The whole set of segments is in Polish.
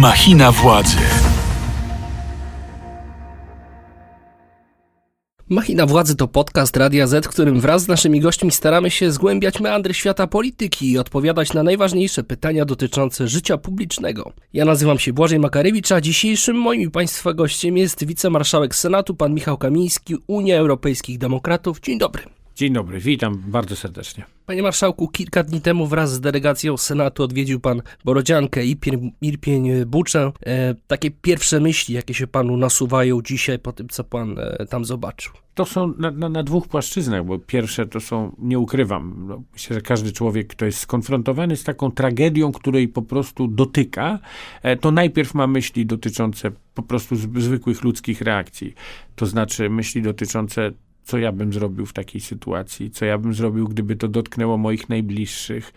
Machina władzy. Machina Władzy to podcast Radia Z, w którym wraz z naszymi gośćmi staramy się zgłębiać meandry świata polityki i odpowiadać na najważniejsze pytania dotyczące życia publicznego. Ja nazywam się Błażej Makarewicz, a dzisiejszym moim i Państwa gościem jest wicemarszałek Senatu, pan Michał Kamiński, Unia Europejskich Demokratów. Dzień dobry. Dzień dobry, witam bardzo serdecznie. Panie marszałku, kilka dni temu wraz z delegacją Senatu odwiedził pan Borodziankę i Irpień Buczę. E, takie pierwsze myśli, jakie się panu nasuwają dzisiaj po tym, co pan e, tam zobaczył? To są na, na, na, dwóch płaszczyznach, bo pierwsze to są, nie ukrywam, no, myślę, że każdy człowiek, kto jest skonfrontowany z taką tragedią, której po prostu dotyka, e, to najpierw ma myśli dotyczące po prostu zwykłych ludzkich reakcji. To znaczy myśli dotyczące co ja bym zrobił w takiej sytuacji, co ja bym zrobił, gdyby to dotknęło moich najbliższych.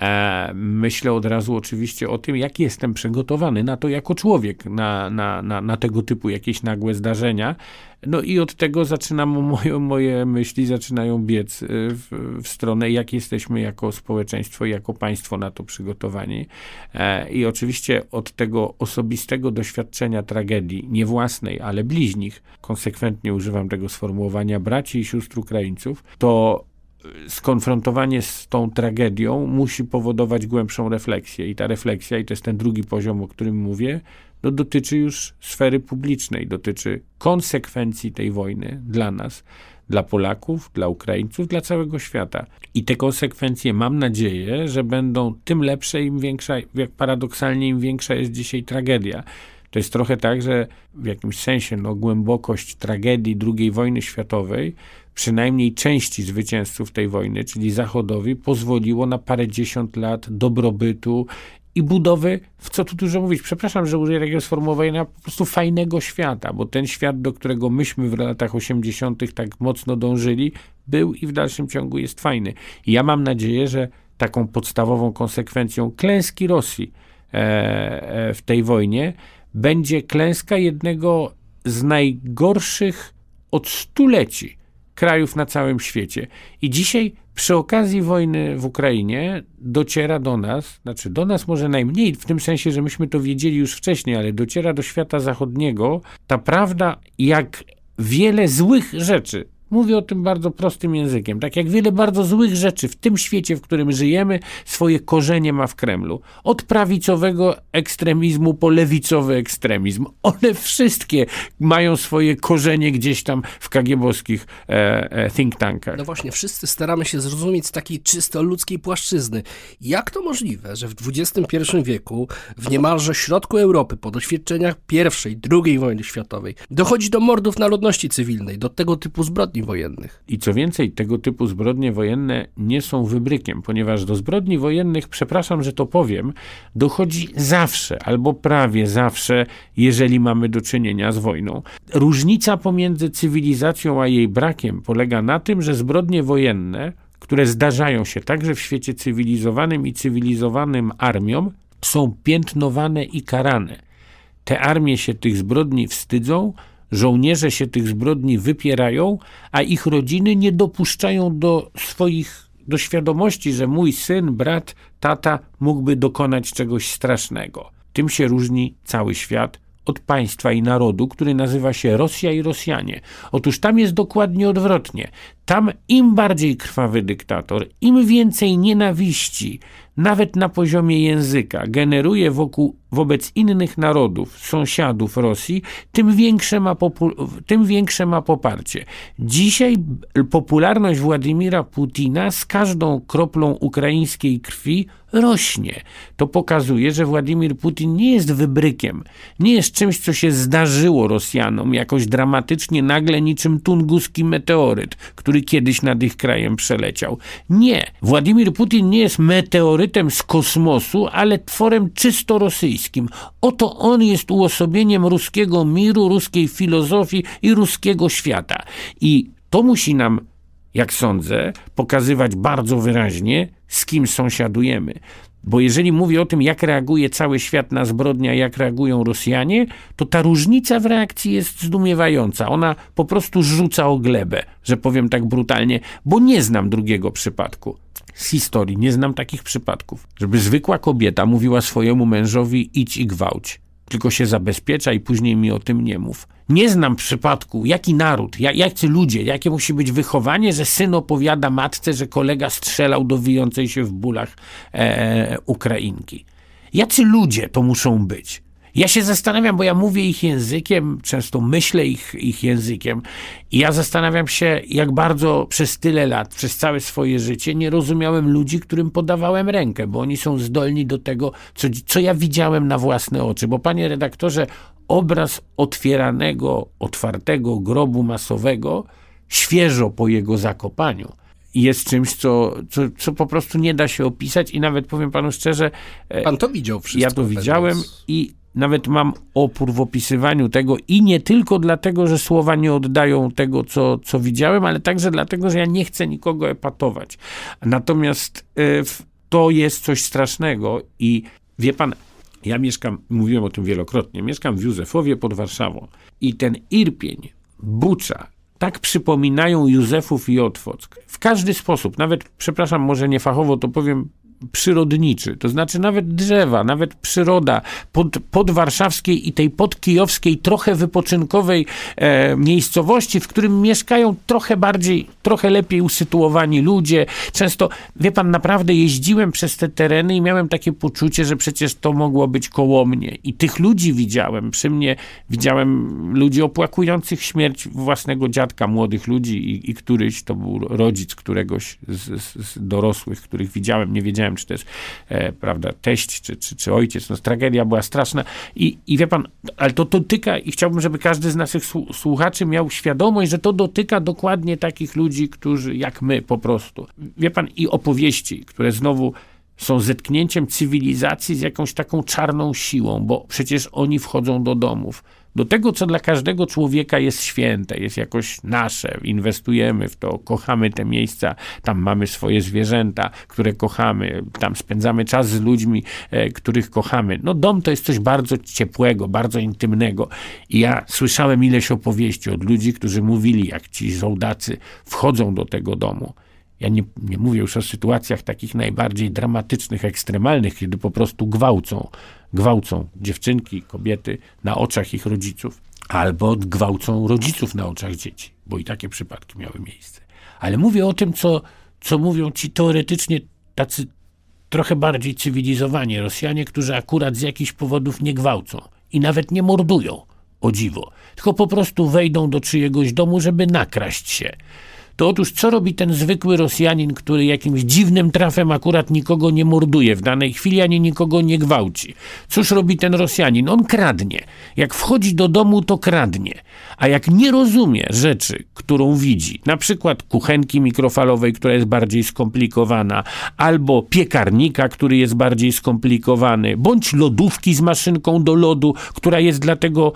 E, myślę od razu oczywiście o tym, jak jestem przygotowany na to jako człowiek, na, na, na, na tego typu jakieś nagłe zdarzenia. No i od tego zaczynam, moje, moje myśli zaczynają biec e, w, w stronę, jak jesteśmy jako społeczeństwo jako państwo na to przygotowani. E, I oczywiście od tego osobistego doświadczenia tragedii, nie własnej, ale bliźnich, konsekwentnie używam tego sformułowania braci i sióstr Ukraińców, to skonfrontowanie z tą tragedią musi powodować głębszą refleksję. I ta refleksja, i to jest ten drugi poziom, o którym mówię, no dotyczy już sfery publicznej, dotyczy konsekwencji tej wojny dla nas, dla Polaków, dla Ukraińców, dla całego świata. I te konsekwencje mam nadzieję, że będą tym lepsze, im większa, jak paradoksalnie im większa jest dzisiaj tragedia. To jest trochę tak, że w jakimś sensie no, głębokość tragedii II wojny światowej przynajmniej części zwycięzców tej wojny, czyli Zachodowi, pozwoliło na parę dziesiąt lat dobrobytu i budowy, w co tu dużo mówić, przepraszam, że użyję takiego sformułowania, po prostu fajnego świata, bo ten świat, do którego myśmy w latach 80. tak mocno dążyli, był i w dalszym ciągu jest fajny. I ja mam nadzieję, że taką podstawową konsekwencją klęski Rosji e, e, w tej wojnie będzie klęska jednego z najgorszych od stuleci krajów na całym świecie. I dzisiaj przy okazji wojny w Ukrainie dociera do nas, znaczy do nas może najmniej, w tym sensie, że myśmy to wiedzieli już wcześniej, ale dociera do świata zachodniego ta prawda, jak wiele złych rzeczy Mówię o tym bardzo prostym językiem. Tak jak wiele bardzo złych rzeczy w tym świecie, w którym żyjemy, swoje korzenie ma w Kremlu. Od prawicowego ekstremizmu po lewicowy ekstremizm. One wszystkie mają swoje korzenie gdzieś tam w kagiebowskich e, e, think tankach. No właśnie, wszyscy staramy się zrozumieć z takiej czysto ludzkiej płaszczyzny. Jak to możliwe, że w XXI wieku, w niemalże środku Europy, po doświadczeniach pierwszej, drugiej wojny światowej, dochodzi do mordów na ludności cywilnej, do tego typu zbrodni wojennych. I co więcej, tego typu zbrodnie wojenne nie są wybrykiem, ponieważ do zbrodni wojennych, przepraszam, że to powiem, dochodzi zawsze albo prawie zawsze, jeżeli mamy do czynienia z wojną. Różnica pomiędzy cywilizacją a jej brakiem polega na tym, że zbrodnie wojenne, które zdarzają się także w świecie cywilizowanym i cywilizowanym armiom, są piętnowane i karane. Te armie się tych zbrodni wstydzą, Żołnierze się tych zbrodni wypierają, a ich rodziny nie dopuszczają do swoich do świadomości, że mój syn, brat, tata mógłby dokonać czegoś strasznego. Tym się różni cały świat od państwa i narodu, który nazywa się Rosja i Rosjanie. Otóż tam jest dokładnie odwrotnie. Tam im bardziej krwawy dyktator, im więcej nienawiści, nawet na poziomie języka, generuje wokół, wobec innych narodów, sąsiadów Rosji, tym większe, ma tym większe ma poparcie. Dzisiaj popularność Władimira Putina z każdą kroplą ukraińskiej krwi rośnie. To pokazuje, że Władimir Putin nie jest wybrykiem, nie jest czymś, co się zdarzyło Rosjanom jakoś dramatycznie, nagle niczym tunguski meteoryt, który kiedyś nad ich krajem przeleciał. Nie. Władimir Putin nie jest meteorytem z kosmosu, ale tworem czysto rosyjskim. Oto on jest uosobieniem ruskiego miru, ruskiej filozofii i ruskiego świata. I to musi nam jak sądzę, pokazywać bardzo wyraźnie, z kim sąsiadujemy. Bo jeżeli mówię o tym, jak reaguje cały świat na zbrodnia, jak reagują Rosjanie, to ta różnica w reakcji jest zdumiewająca. Ona po prostu rzuca o glebę, że powiem tak brutalnie, bo nie znam drugiego przypadku. Z historii nie znam takich przypadków, żeby zwykła kobieta mówiła swojemu mężowi idź i gwałć. tylko się zabezpiecza i później mi o tym nie mów. Nie znam przypadku, jaki naród, jacy ludzie, jakie musi być wychowanie, że syn opowiada matce, że kolega strzelał do wyjącej się w bólach e, Ukrainki. Jacy ludzie to muszą być? Ja się zastanawiam, bo ja mówię ich językiem, często myślę ich, ich językiem i ja zastanawiam się, jak bardzo przez tyle lat, przez całe swoje życie nie rozumiałem ludzi, którym podawałem rękę, bo oni są zdolni do tego, co, co ja widziałem na własne oczy. Bo panie redaktorze, obraz otwieranego, otwartego grobu masowego, świeżo po jego zakopaniu, jest czymś, co, co, co, po prostu nie da się opisać i nawet powiem panu szczerze... Pan to widział wszystko. Ja to widziałem i nawet mam opór w opisywaniu tego i nie tylko dlatego, że słowa nie oddają tego, co, co widziałem, ale także dlatego, że ja nie chcę nikogo epatować. Natomiast y, to jest coś strasznego i wie pan, ja mieszkam, mówiłem o tym wielokrotnie, mieszkam w Józefowie pod Warszawą i ten Irpień, Bucza, tak przypominają Józefów i Otwock. W każdy sposób, nawet, przepraszam, może nie fachowo to powiem, przyrodniczy, to znaczy nawet drzewa, nawet przyroda pod, podwarszawskiej i tej podkijowskiej, trochę wypoczynkowej e, miejscowości, w którym mieszkają trochę bardziej, trochę lepiej usytuowani ludzie. Często, wie pan, naprawdę jeździłem przez te tereny i miałem takie poczucie, że przecież to mogło być koło mnie. I tych ludzi widziałem. Przy mnie widziałem ludzi opłakujących śmierć własnego dziadka, młodych ludzi i, i któryś to był rodzic któregoś z, z, z dorosłych, których widziałem, nie wiedziałem, czy też, e, prawda, teść, czy, czy, czy ojciec. No, tragedia była straszna. I, I wie pan, ale to dotyka, i chciałbym, żeby każdy z naszych słuchaczy miał świadomość, że to dotyka dokładnie takich ludzi, którzy, jak my po prostu. Wie pan, i opowieści, które znowu są zetknięciem cywilizacji z jakąś taką czarną siłą, bo przecież oni wchodzą do domów do tego, co dla każdego człowieka jest święte, jest jakoś nasze, inwestujemy w to, kochamy te miejsca, tam mamy swoje zwierzęta, które kochamy, tam spędzamy czas z ludźmi, e, których kochamy. No dom to jest coś bardzo ciepłego, bardzo intymnego. I ja słyszałem ileś opowieści od ludzi, którzy mówili, jak ci żołdacy wchodzą do tego domu. Ja nie, nie mówię już o sytuacjach takich najbardziej dramatycznych, ekstremalnych, kiedy po prostu gwałcą gwałcą dziewczynki, kobiety na oczach ich rodziców, albo gwałcą rodziców na oczach dzieci, bo i takie przypadki miały miejsce. Ale mówię o tym, co, co mówią ci teoretycznie tacy trochę bardziej cywilizowani Rosjanie, którzy akurat z jakichś powodów nie gwałcą i nawet nie mordują, o dziwo, tylko po prostu wejdą do czyjegoś domu, żeby nakraść się to otóż co robi ten zwykły Rosjanin, który jakimś dziwnym trafem akurat nikogo nie morduje w danej chwili, ani nikogo nie gwałci? Cóż robi ten Rosjanin? On kradnie. Jak wchodzi do domu, to kradnie. A jak nie rozumie rzeczy, którą widzi, na przykład kuchenki mikrofalowej, która jest bardziej skomplikowana, albo piekarnika, który jest bardziej skomplikowany, bądź lodówki z maszynką do lodu, która jest dlatego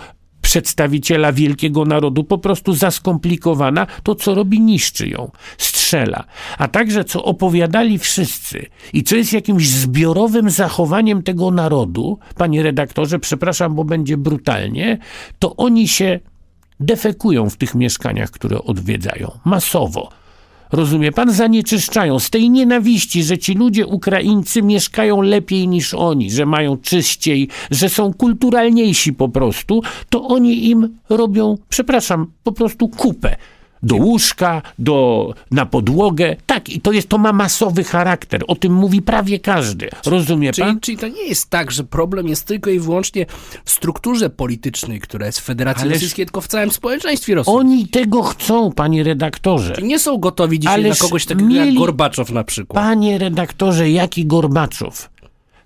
przedstawiciela wielkiego narodu po prostu zaskomplikowana, to co robi, niszczy ją, strzela. A także co opowiadali wszyscy i co jest jakimś zbiorowym zachowaniem tego narodu, panie redaktorze, przepraszam, bo będzie brutalnie, to oni się defekują w tych mieszkaniach, które odwiedzają masowo rozumie pan, zanieczyszczają. Z tej nienawiści, że ci ludzie Ukraińcy mieszkają lepiej niż oni, że mają czyściej, że są kulturalniejsi po prostu, to oni im robią, przepraszam, po prostu kupę do łóżka, do, na podłogę. Tak, i to jest, to ma masowy charakter. O tym mówi prawie każdy. Rozumie czyli, pan? Czyli to nie jest tak, że problem jest tylko i wyłącznie w strukturze politycznej, która jest w Federacji Ależ Rosyjskiej, tylko w całym społeczeństwie rosyjskim. Oni tego chcą, panie redaktorze. Czyli nie są gotowi dzisiaj Ależ na kogoś takiego mieli... jak Gorbaczow na przykład. Panie redaktorze, jaki Gorbaczow?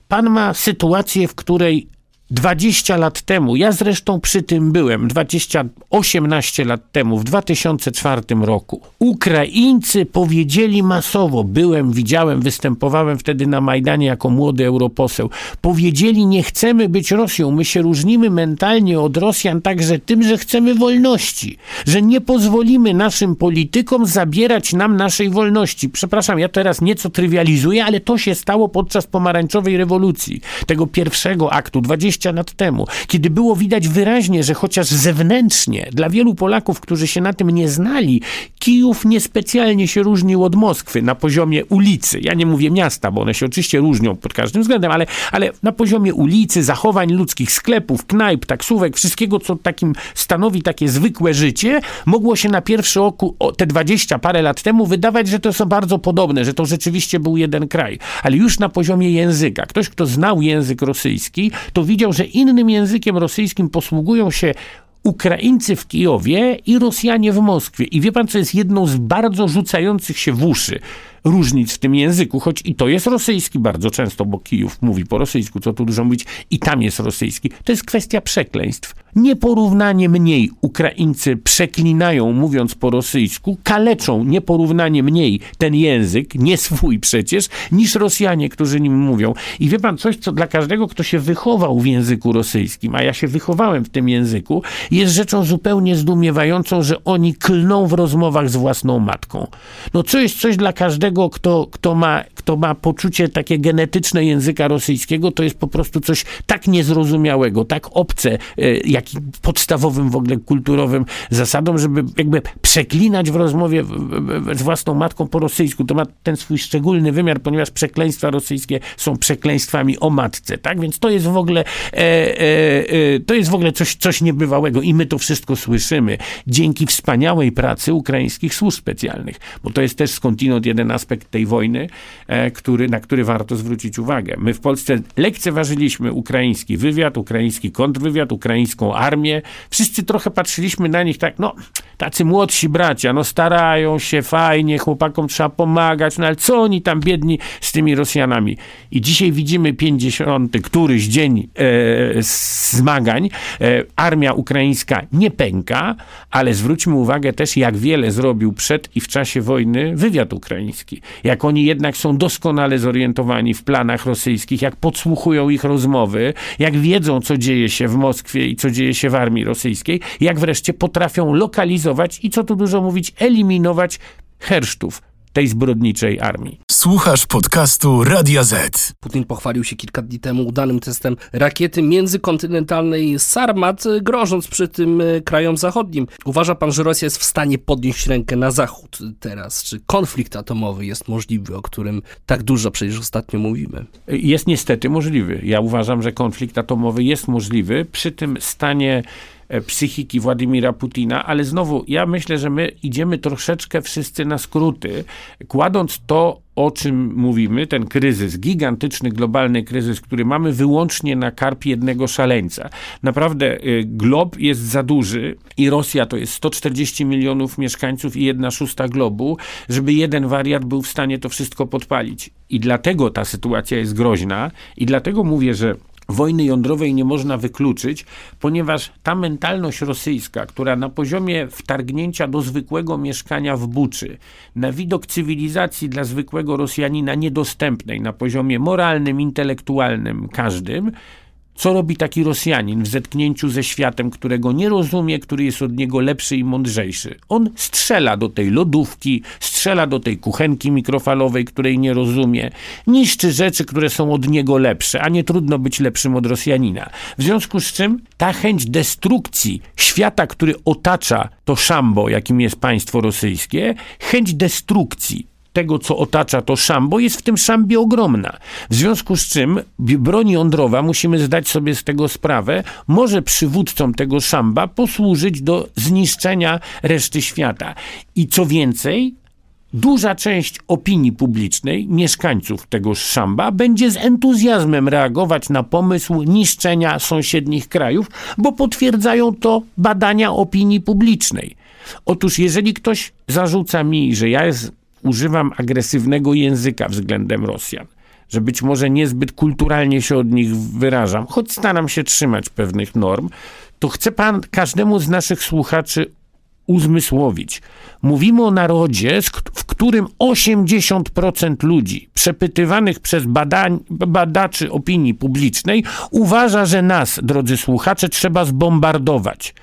Pan ma sytuację, w której 20 lat temu, ja zresztą przy tym byłem, 20, 18 lat temu, w 2004 roku, Ukraińcy powiedzieli masowo, byłem, widziałem, występowałem wtedy na Majdanie jako młody europoseł, powiedzieli nie chcemy być Rosją, my się różnimy mentalnie od Rosjan także tym, że chcemy wolności, że nie pozwolimy naszym politykom zabierać nam naszej wolności. Przepraszam, ja teraz nieco trywializuję, ale to się stało podczas pomarańczowej rewolucji, tego pierwszego aktu, 20 20 lat temu, kiedy było widać wyraźnie, że chociaż zewnętrznie, dla wielu Polaków, którzy się na tym nie znali, Kijów niespecjalnie się różnił od Moskwy na poziomie ulicy. Ja nie mówię miasta, bo one się oczywiście różnią pod każdym względem, ale, ale na poziomie ulicy, zachowań ludzkich, sklepów, knajp, taksówek, wszystkiego, co takim stanowi takie zwykłe życie, mogło się na pierwszy oku te 20 parę lat temu wydawać, że to są bardzo podobne, że to rzeczywiście był jeden kraj. Ale już na poziomie języka, ktoś, kto znał język rosyjski, to widział, że innym językiem rosyjskim posługują się Ukraińcy w Kijowie i Rosjanie w Moskwie. I wie pan, co jest jedną z bardzo rzucających się w uszy różnic w tym języku, choć i to jest rosyjski bardzo często, bo Kijów mówi po rosyjsku, co tu dużo mówić, i tam jest rosyjski. To jest kwestia przekleństw. Nieporównanie mniej Ukraińcy przeklinają, mówiąc po rosyjsku, kaleczą nieporównanie mniej ten język, nie swój przecież, niż Rosjanie, którzy nim mówią. I wie pan, coś, co dla każdego, kto się wychował w języku rosyjskim, a ja się wychowałem w tym języku, jest rzeczą zupełnie zdumiewającą, że oni klną w rozmowach z własną matką. No co jest coś dla każdego, kto, kto, ma, kto ma poczucie takie genetyczne języka rosyjskiego, to jest po prostu coś tak niezrozumiałego, tak obce, e, jak podstawowym w ogóle kulturowym zasadom, żeby jakby przeklinać w rozmowie z własną matką po rosyjsku. To ma ten swój szczególny wymiar, ponieważ przekleństwa rosyjskie są przekleństwami o matce, tak? Więc to jest w ogóle e, e, e, to jest w ogóle coś, coś niebywałego i my to wszystko słyszymy dzięki wspaniałej pracy ukraińskich służb specjalnych, bo to jest też skądinąd jeden aspekt tej wojny, e, który, na który warto zwrócić uwagę. My w Polsce lekceważyliśmy ukraiński wywiad, ukraiński kontrwywiad, ukraińską armię. Wszyscy trochę patrzyliśmy na nich tak, no, tacy młodsi bracia, no starają się fajnie, chłopakom trzeba pomagać, no ale co oni tam biedni z tymi Rosjanami? I dzisiaj widzimy 50. któryś dzień e, zmagań. E, armia ukraińska nie pęka, ale zwróćmy uwagę też, jak wiele zrobił przed i w czasie wojny wywiad ukraiński. Jak oni jednak są doskonale zorientowani w planach rosyjskich, jak podsłuchują ich rozmowy, jak wiedzą, co dzieje się w Moskwie i co dzieje się w armii rosyjskiej, jak wreszcie potrafią lokalizować i co tu dużo mówić, eliminować hersztów tej zbrodniczej armii. Słuchasz podcastu Radia Z. Putin pochwalił się kilka dni temu udanym testem rakiety międzykontynentalnej Sarmat, grożąc przy tym e, krajom zachodnim. Uważa pan, że Rosja jest w stanie podnieść rękę na zachód teraz? Czy konflikt atomowy jest możliwy, o którym tak dużo przecież ostatnio mówimy? Jest niestety możliwy. Ja uważam, że konflikt atomowy jest możliwy przy tym stanie psychiki Władimira Putina, ale znowu ja myślę, że my idziemy troszeczkę wszyscy na skróty, kładąc to, o czym mówimy, ten kryzys, gigantyczny globalny kryzys, który mamy wyłącznie na karp jednego szaleńca. Naprawdę y, glob jest za duży i Rosja to jest 140 milionów mieszkańców i jedna szósta globu, żeby jeden wariat był w stanie to wszystko podpalić. I dlatego ta sytuacja jest groźna i dlatego mówię, że wojny jądrowej nie można wykluczyć, ponieważ ta mentalność rosyjska, która na poziomie wtargnięcia do zwykłego mieszkania w Buczy, na widok cywilizacji dla zwykłego Rosjanina niedostępnej na poziomie moralnym, intelektualnym, każdym, co robi taki Rosjanin w zetknięciu ze światem, którego nie rozumie, który jest od niego lepszy i mądrzejszy? On strzela do tej lodówki, strzela do tej kuchenki mikrofalowej, której nie rozumie, niszczy rzeczy, które są od niego lepsze, a nie trudno być lepszym od Rosjanina. W związku z czym ta chęć destrukcji świata, który otacza to szambo, jakim jest państwo rosyjskie, chęć destrukcji tego, co otacza to szambo, jest w tym szambie ogromna. W związku z czym broń jądrowa, musimy zdać sobie z tego sprawę, może przywódcom tego szamba posłużyć do zniszczenia reszty świata. I co więcej, duża część opinii publicznej, mieszkańców tego szamba, będzie z entuzjazmem reagować na pomysł niszczenia sąsiednich krajów, bo potwierdzają to badania opinii publicznej. Otóż, jeżeli ktoś zarzuca mi, że ja jest używam agresywnego języka względem Rosjan, że być może niezbyt kulturalnie się od nich wyrażam, choć staram się trzymać pewnych norm, to chcę pan każdemu z naszych słuchaczy uzmysłowić. Mówimy o narodzie, w którym 80% ludzi przepytywanych przez badań, badaczy opinii publicznej uważa, że nas, drodzy słuchacze, trzeba zbombardować.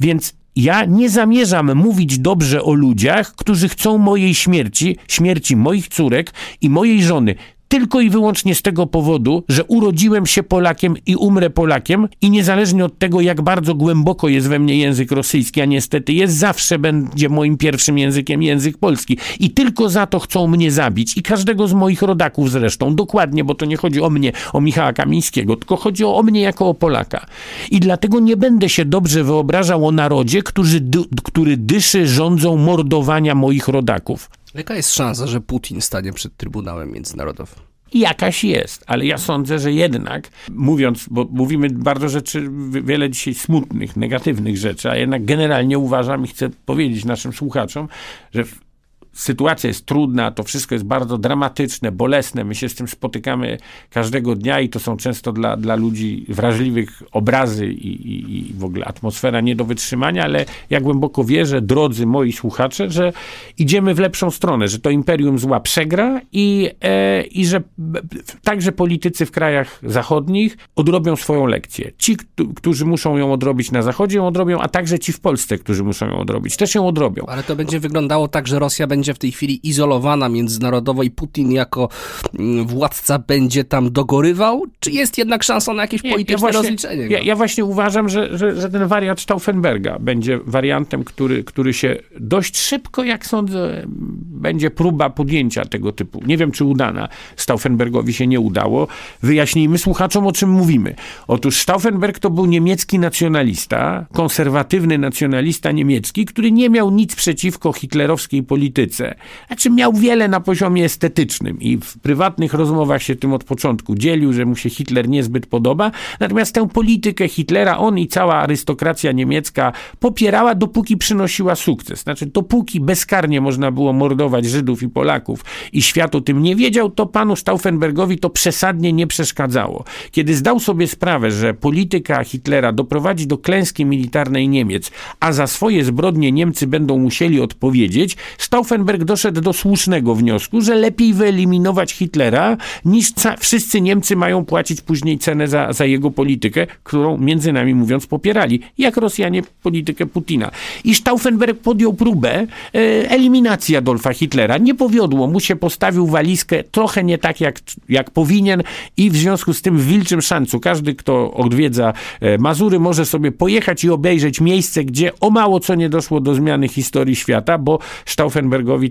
Więc ja nie zamierzam mówić dobrze o ludziach, którzy chcą mojej śmierci, śmierci moich córek i mojej żony, tylko i wyłącznie z tego powodu, że urodziłem się Polakiem i umrę Polakiem i niezależnie od tego, jak bardzo głęboko jest we mnie język rosyjski, a niestety jest, zawsze będzie moim pierwszym językiem język polski. I tylko za to chcą mnie zabić i każdego z moich rodaków zresztą, dokładnie, bo to nie chodzi o mnie, o Michała Kamińskiego, tylko chodzi o, mnie jako o Polaka. I dlatego nie będę się dobrze wyobrażał o narodzie, który, który dyszy rządzą mordowania moich rodaków. Jaka jest szansa, że Putin stanie przed Trybunałem Międzynarodowym? Jakaś jest, ale ja sądzę, że jednak, mówiąc, bo mówimy bardzo rzeczy, wiele dzisiaj smutnych, negatywnych rzeczy, a jednak generalnie uważam i chcę powiedzieć naszym słuchaczom, że sytuacja jest trudna, to wszystko jest bardzo dramatyczne, bolesne. My się z tym spotykamy każdego dnia i to są często dla, dla ludzi wrażliwych obrazy i, i, i w ogóle atmosfera nie do wytrzymania, ale ja głęboko wierzę, drodzy moi słuchacze, że idziemy w lepszą stronę, że to imperium zła przegra i, e, i że także politycy w krajach zachodnich odrobią swoją lekcję. Ci, którzy muszą ją odrobić na zachodzie, ją odrobią, a także ci w Polsce, którzy muszą ją odrobić, też ją odrobią. Ale to będzie wyglądało tak, że Rosja będzie będzie w tej chwili izolowana międzynarodowo i Putin jako mm, władca będzie tam dogorywał? Czy jest jednak szansa na jakieś polityczne ja właśnie, rozliczenie? Ja, ja, właśnie uważam, że, że, że, ten wariant Stauffenberga będzie wariantem, który, który się dość szybko, jak sądzę, będzie próba podjęcia tego typu. Nie wiem, czy udana. Stauffenbergowi się nie udało. Wyjaśnijmy słuchaczom, o czym mówimy. Otóż Stauffenberg to był niemiecki nacjonalista, konserwatywny nacjonalista niemiecki, który nie miał nic przeciwko hitlerowskiej polityce Znaczy miał wiele na poziomie estetycznym i w prywatnych rozmowach się tym od początku dzielił, że mu się Hitler niezbyt podoba. Natomiast tę politykę Hitlera on i cała arystokracja niemiecka popierała, dopóki przynosiła sukces. Znaczy, dopóki bezkarnie można było mordować Żydów i Polaków i świat o tym nie wiedział, to panu Stauffenbergowi to przesadnie nie przeszkadzało. Kiedy zdał sobie sprawę, że polityka Hitlera doprowadzi do klęski militarnej Niemiec, a za swoje zbrodnie Niemcy będą musieli odpowiedzieć, Stauffenberg Stauffenberg doszedł do słusznego wniosku, że lepiej wyeliminować Hitlera, niż wszyscy Niemcy mają płacić później cenę za, za jego politykę, którą między nami mówiąc popierali, jak Rosjanie politykę Putina. I Stauffenberg podjął próbę e, eliminacji Adolfa Hitlera. Nie powiodło mu się, postawił walizkę trochę nie tak, jak, jak powinien i w związku z tym w Wilczym Szancu każdy, kto odwiedza e, Mazury, może sobie pojechać i obejrzeć miejsce, gdzie o mało co nie doszło do zmiany historii świata, bo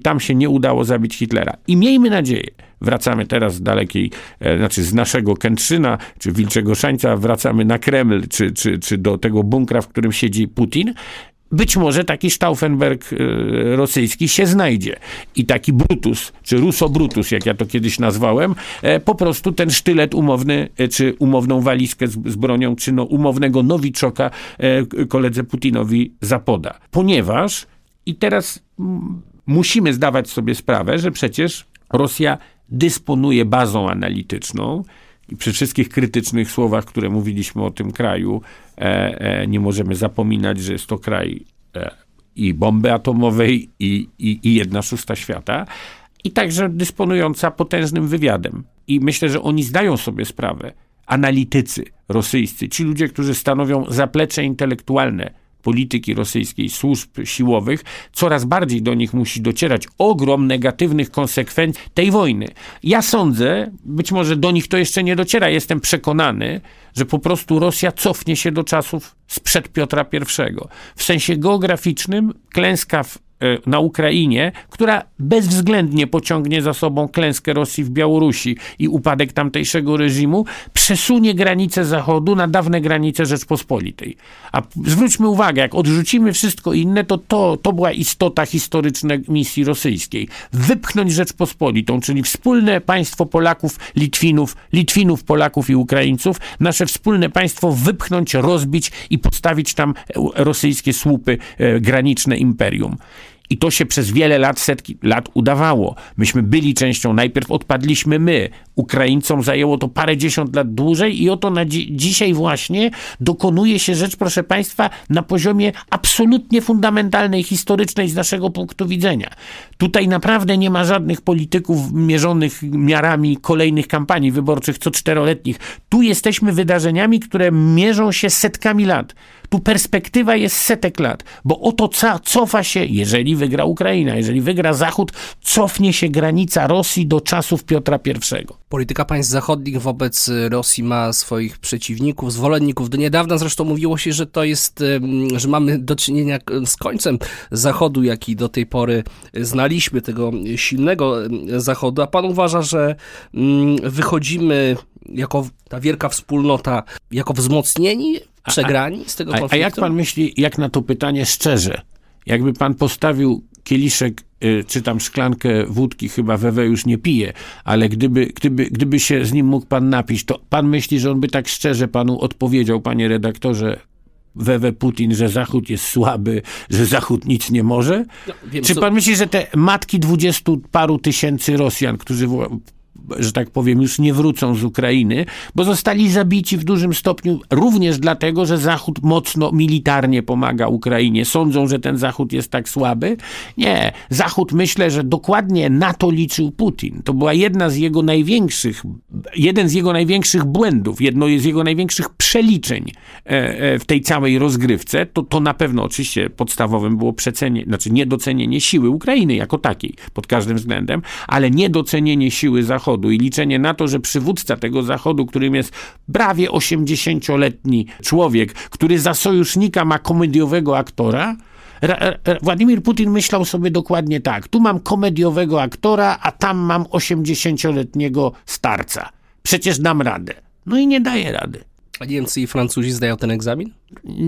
Tam się nie udało zabić Hitlera. I miejmy nadzieję, wracamy teraz z dalekiej, e, znaczy z naszego Kętrzyna, czy Wilczego Szańca, wracamy na Kreml, czy, czy, czy do tego bunkra, w którym siedzi Putin, być może taki Stauffenberg e, rosyjski się znajdzie. I taki Brutus, czy Russo Brutus, jak ja to kiedyś nazwałem, e, po prostu ten sztylet umowny, czy umowną walizkę z, z bronią, czy no, umownego nowiczoka koledze Putinowi zapoda. Ponieważ, i teraz musimy zdawać sobie sprawę, że przecież Rosja dysponuje bazą analityczną i przy wszystkich krytycznych słowach, które mówiliśmy o tym kraju, e, e, nie możemy zapominać, że jest to kraj e, i bomby atomowej, i, i, i jedna szósta świata, i także dysponująca potężnym wywiadem. I myślę, że oni zdają sobie sprawę, analitycy rosyjscy, ci ludzie, którzy stanowią zaplecze intelektualne polityki rosyjskiej, służb siłowych, coraz bardziej do nich musi docierać ogrom negatywnych konsekwencji tej wojny. Ja sądzę, być może do nich to jeszcze nie dociera, jestem przekonany, że po prostu Rosja cofnie się do czasów sprzed Piotra I. W sensie geograficznym klęska w na Ukrainie, która bezwzględnie pociągnie za sobą klęskę Rosji w Białorusi i upadek tamtejszego reżimu, przesunie granice Zachodu na dawne granice Rzeczpospolitej. A zwróćmy uwagę, jak odrzucimy wszystko inne, to to, to była istota historyczna misji rosyjskiej. Wypchnąć Rzeczpospolitą, czyli wspólne państwo Polaków, Litwinów, Litwinów, Polaków i Ukraińców, nasze wspólne państwo wypchnąć, rozbić i postawić tam rosyjskie słupy e, graniczne imperium. I to się przez wiele lat, setki lat udawało. Myśmy byli częścią, najpierw odpadliśmy my. Ukraińcom zajęło to parę dziesiąt lat dłużej i oto na dzi dzisiaj właśnie dokonuje się rzecz, proszę Państwa, na poziomie absolutnie fundamentalnej, historycznej z naszego punktu widzenia. Tutaj naprawdę nie ma żadnych polityków mierzonych miarami kolejnych kampanii wyborczych co czteroletnich. Tu jesteśmy wydarzeniami, które mierzą się setkami lat. Tu perspektywa jest setek lat, bo oto co cofa się, jeżeli wygra Ukraina, jeżeli wygra Zachód, cofnie się granica Rosji do czasów Piotra I. Polityka państw zachodnich wobec Rosji ma swoich przeciwników, zwolenników. Do niedawna zresztą mówiło się, że to jest, że mamy do czynienia z końcem Zachodu, jaki do tej pory znaliśmy, tego silnego Zachodu. A pan uważa, że wychodzimy jako ta wielka wspólnota, jako wzmocnieni, przegrani z tego konfliktu? A, a jak pan myśli, jak na to pytanie szczerze, jakby pan postawił kieliszek y, czy tam szklankę wódki, chyba Wewe już nie pije, ale gdyby, gdyby, gdyby się z nim mógł pan napić, to pan myśli, że on by tak szczerze panu odpowiedział, panie redaktorze, Wewe Putin, że Zachód jest słaby, że Zachód nic nie może? No, wiem, Czy pan co... myśli, że te matki dwudziestu paru tysięcy Rosjan, którzy że tak powiem, już nie wrócą z Ukrainy, bo zostali zabici w dużym stopniu również dlatego, że Zachód mocno militarnie pomaga Ukrainie. Sądzą, że ten Zachód jest tak słaby? Nie. Zachód myślę, że dokładnie na to liczył Putin. To była jedna z jego największych, jeden z jego największych błędów, jedno z jego największych przeliczeń e, e, w tej całej rozgrywce. To, to na pewno oczywiście podstawowym było przecenie, znaczy niedocenienie siły Ukrainy jako takiej pod każdym względem, ale niedocenienie siły Zachodu Zachodu i liczenie na to, że przywódca tego Zachodu, którym jest prawie 80-letni człowiek, który za sojusznika ma komediowego aktora, Władimir Putin myślał sobie dokładnie tak. Tu mam komediowego aktora, a tam mam 80-letniego starca. Przecież dam radę. No i nie daje rady. A Niemcy i Francuzi zdają ten egzamin?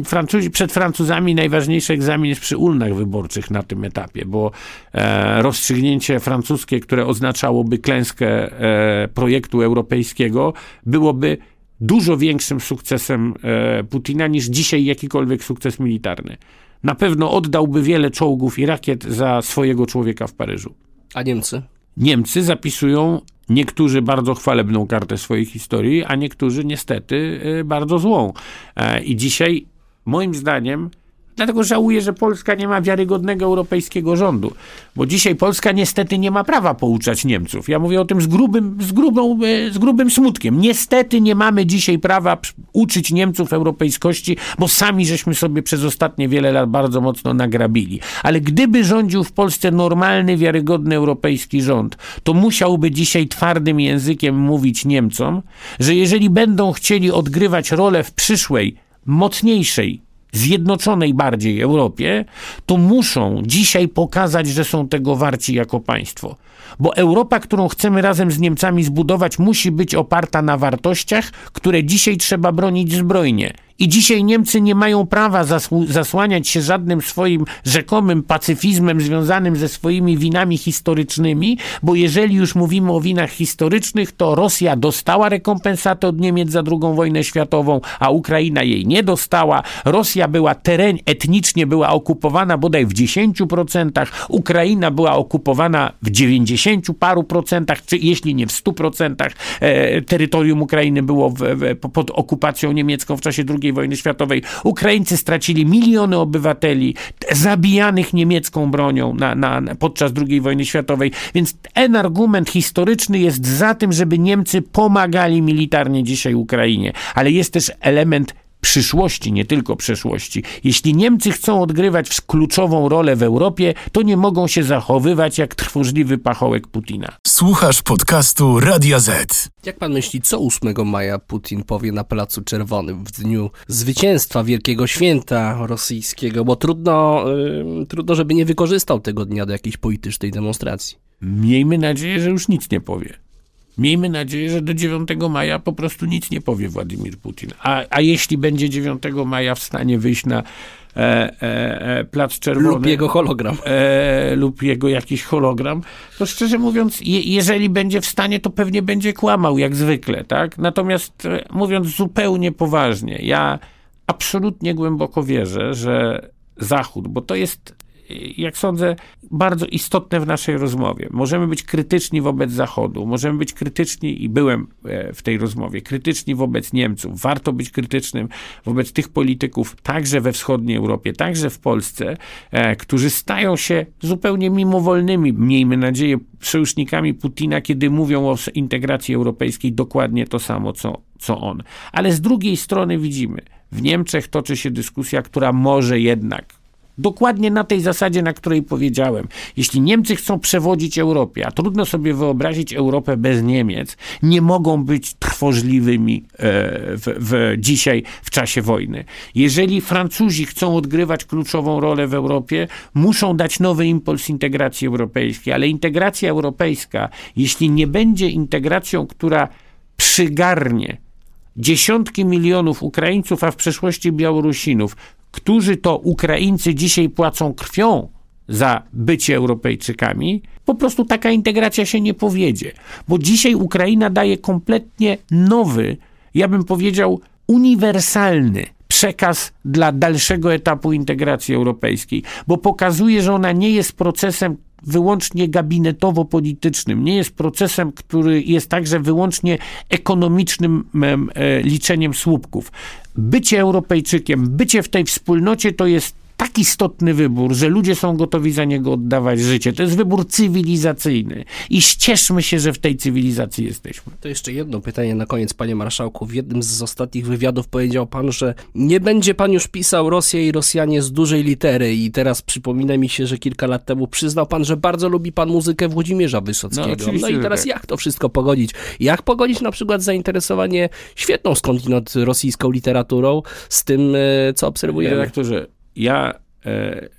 Francuzi, przed Francuzami najważniejszy egzamin jest przy urnach wyborczych na tym etapie, bo e, rozstrzygnięcie francuskie, które oznaczałoby klęskę e, projektu europejskiego, byłoby dużo większym sukcesem e, Putina niż dzisiaj jakikolwiek sukces militarny. Na pewno oddałby wiele czołgów i rakiet za swojego człowieka w Paryżu. A Niemcy? Niemcy zapisują Niektórzy bardzo chwalebną kartę swojej historii, a niektórzy niestety y, bardzo złą. E, I dzisiaj, moim zdaniem, Dlatego żałuję, że Polska nie ma wiarygodnego europejskiego rządu, bo dzisiaj Polska niestety nie ma prawa pouczać Niemców. Ja mówię o tym z grubym, z grubą, e, z grubym smutkiem. Niestety nie mamy dzisiaj prawa uczyć Niemców europejskości, bo sami żeśmy sobie przez ostatnie wiele lat bardzo mocno nagrabili. Ale gdyby rządził w Polsce normalny, wiarygodny europejski rząd, to musiałby dzisiaj twardym językiem mówić Niemcom, że jeżeli będą chcieli odgrywać rolę w przyszłej, mocniejszej, zjednoczonej bardziej Europie, to muszą dzisiaj pokazać, że są tego warci jako państwo. Bo Europa, którą chcemy razem z Niemcami zbudować, musi być oparta na wartościach, które dzisiaj trzeba bronić zbrojnie. I dzisiaj Niemcy nie mają prawa zasłaniać się żadnym swoim rzekomym pacyfizmem związanym ze swoimi winami historycznymi, bo jeżeli już mówimy o winach historycznych, to Rosja dostała rekompensatę od Niemiec za II wojnę światową, a Ukraina jej nie dostała. Rosja była teren, etnicznie była okupowana bodaj w 10%, Ukraina była okupowana w 90 paru procentach, czy jeśli nie w 100%, e, terytorium Ukrainy było w, w, pod okupacją niemiecką w czasie II II wojny światowej. Ukraińcy stracili miliony obywateli zabijanych niemiecką bronią na, na, podczas II wojny światowej. Więc ten argument historyczny jest za tym, żeby Niemcy pomagali militarnie dzisiaj Ukrainie. Ale jest też element przyszłości, nie tylko przeszłości. Jeśli Niemcy chcą odgrywać kluczową rolę w Europie, to nie mogą się zachowywać jak trwożliwy pachołek Putina. Słuchasz podcastu Radia Z. Jak pan myśli, co 8 maja Putin powie na Placu Czerwonym w dniu zwycięstwa Wielkiego Święta Rosyjskiego? Bo trudno, yy, trudno żeby nie wykorzystał tego dnia do jakiejś politycznej demonstracji. Miejmy nadzieję, że już nic nie powie. Miejmy nadzieję, że do 9 maja po prostu nic nie powie Władimir Putin. A, a jeśli będzie 9 maja w stanie wyjść na e, e, e, Plac Czerwony... Lub jego hologram. E, lub jego jakiś hologram, to szczerze mówiąc, je, jeżeli będzie w stanie, to pewnie będzie kłamał, jak zwykle, tak? Natomiast e, mówiąc zupełnie poważnie, ja absolutnie głęboko wierzę, że Zachód, bo to jest jak sądzę, bardzo istotne w naszej rozmowie. Możemy być krytyczni wobec Zachodu, możemy być krytyczni, i byłem e, w tej rozmowie, krytyczni wobec Niemców. Warto być krytycznym wobec tych polityków, także we wschodniej Europie, także w Polsce, e, którzy stają się zupełnie mimowolnymi, miejmy nadzieję, sojusznikami Putina, kiedy mówią o integracji europejskiej dokładnie to samo, co, co on. Ale z drugiej strony widzimy, w Niemczech toczy się dyskusja, która może jednak Dokładnie na tej zasadzie, na której powiedziałem. Jeśli Niemcy chcą przewodzić Europie, a trudno sobie wyobrazić Europę bez Niemiec, nie mogą być trwożliwymi e, w, w, dzisiaj w czasie wojny. Jeżeli Francuzi chcą odgrywać kluczową rolę w Europie, muszą dać nowy impuls integracji europejskiej, ale integracja europejska, jeśli nie będzie integracją, która przygarnie dziesiątki milionów Ukraińców, a w przeszłości Białorusinów, którzy to Ukraińcy dzisiaj płacą krwią za bycie Europejczykami, po prostu taka integracja się nie powiedzie. Bo dzisiaj Ukraina daje kompletnie nowy, ja bym powiedział, uniwersalny przekaz dla dalszego etapu integracji europejskiej, bo pokazuje, że ona nie jest procesem wyłącznie gabinetowo-politycznym, nie jest procesem, który jest także wyłącznie ekonomicznym e, liczeniem słupków. Bycie Europejczykiem, bycie w tej wspólnocie to jest tak istotny wybór, że ludzie są gotowi za niego oddawać życie. To jest wybór cywilizacyjny. I ścieżmy się, że w tej cywilizacji jesteśmy. To jeszcze jedno pytanie na koniec, panie marszałku. W jednym z ostatnich wywiadów powiedział pan, że nie będzie pan już pisał Rosja i Rosjanie z dużej litery. I teraz przypomina mi się, że kilka lat temu przyznał pan, że bardzo lubi pan muzykę Włodzimierza Wysockiego. No, no i teraz tak. jak to wszystko pogodzić? Jak pogodzić na przykład zainteresowanie świetną skądinąd rosyjską literaturą z tym, e, co obserwujemy? Redaktorze, ja, e, e,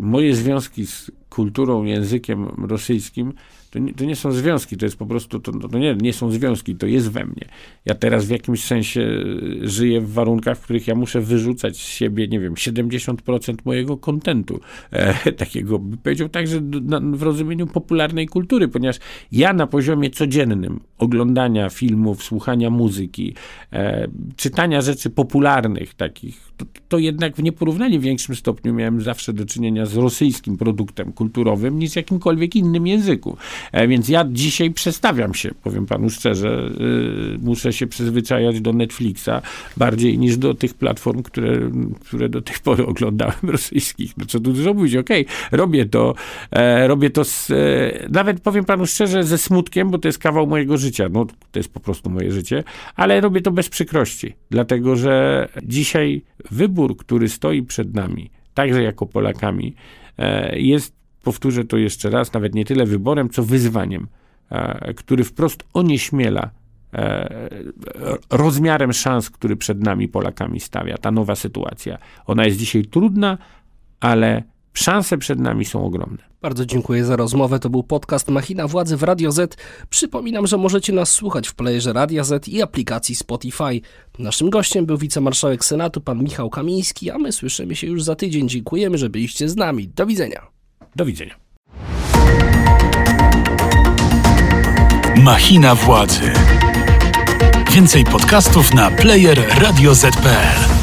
moje związki z kulturą, językiem rosyjskim to nie, to nie, są związki, to jest po prostu, to, to, nie, nie są związki, to jest we mnie. Ja teraz w jakimś sensie e, żyję w warunkach, w których ja muszę wyrzucać z siebie, nie wiem, 70% mojego kontentu. E, takiego, powiedział także w rozumieniu popularnej kultury, ponieważ ja na poziomie codziennym oglądania filmów, słuchania muzyki, e, czytania rzeczy popularnych takich, to, to jednak w nieporównanie większym stopniu miałem zawsze do czynienia z rosyjskim produktem kulturowym niż jakimkolwiek innym języku. E, więc ja dzisiaj przestawiam się, powiem panu szczerze, y, muszę się przyzwyczajać do Netflixa bardziej niż do tych platform, które, które do tej pory oglądałem rosyjskich. No co tu dużo mówić, okej, okay, robię to, e, robię to z, e, nawet powiem panu szczerze, ze smutkiem, bo to jest kawał mojego życia, no to jest po prostu moje życie, ale robię to bez przykrości, dlatego że dzisiaj wybór, który stoi przed nami, także jako Polakami, jest powtórzę to jeszcze raz, nawet nie tyle wyborem, co wyzwaniem, e, który wprost onieśmiela e, rozmiarem szans, który przed nami Polakami stawia. Ta nowa sytuacja. Ona jest dzisiaj trudna, ale szanse przed nami są ogromne. Bardzo dziękuję za rozmowę. To był podcast Machina Władzy w Radio Z. Przypominam, że możecie nas słuchać w playerze Radio Z i aplikacji Spotify. Naszym gościem był wicemarszałek Senatu, pan Michał Kamiński, a my słyszymy się już za tydzień. Dziękujemy, że byliście z nami. Do widzenia. Do widzenia. Machina władzy. Więcej podcastów na player radioz.pl.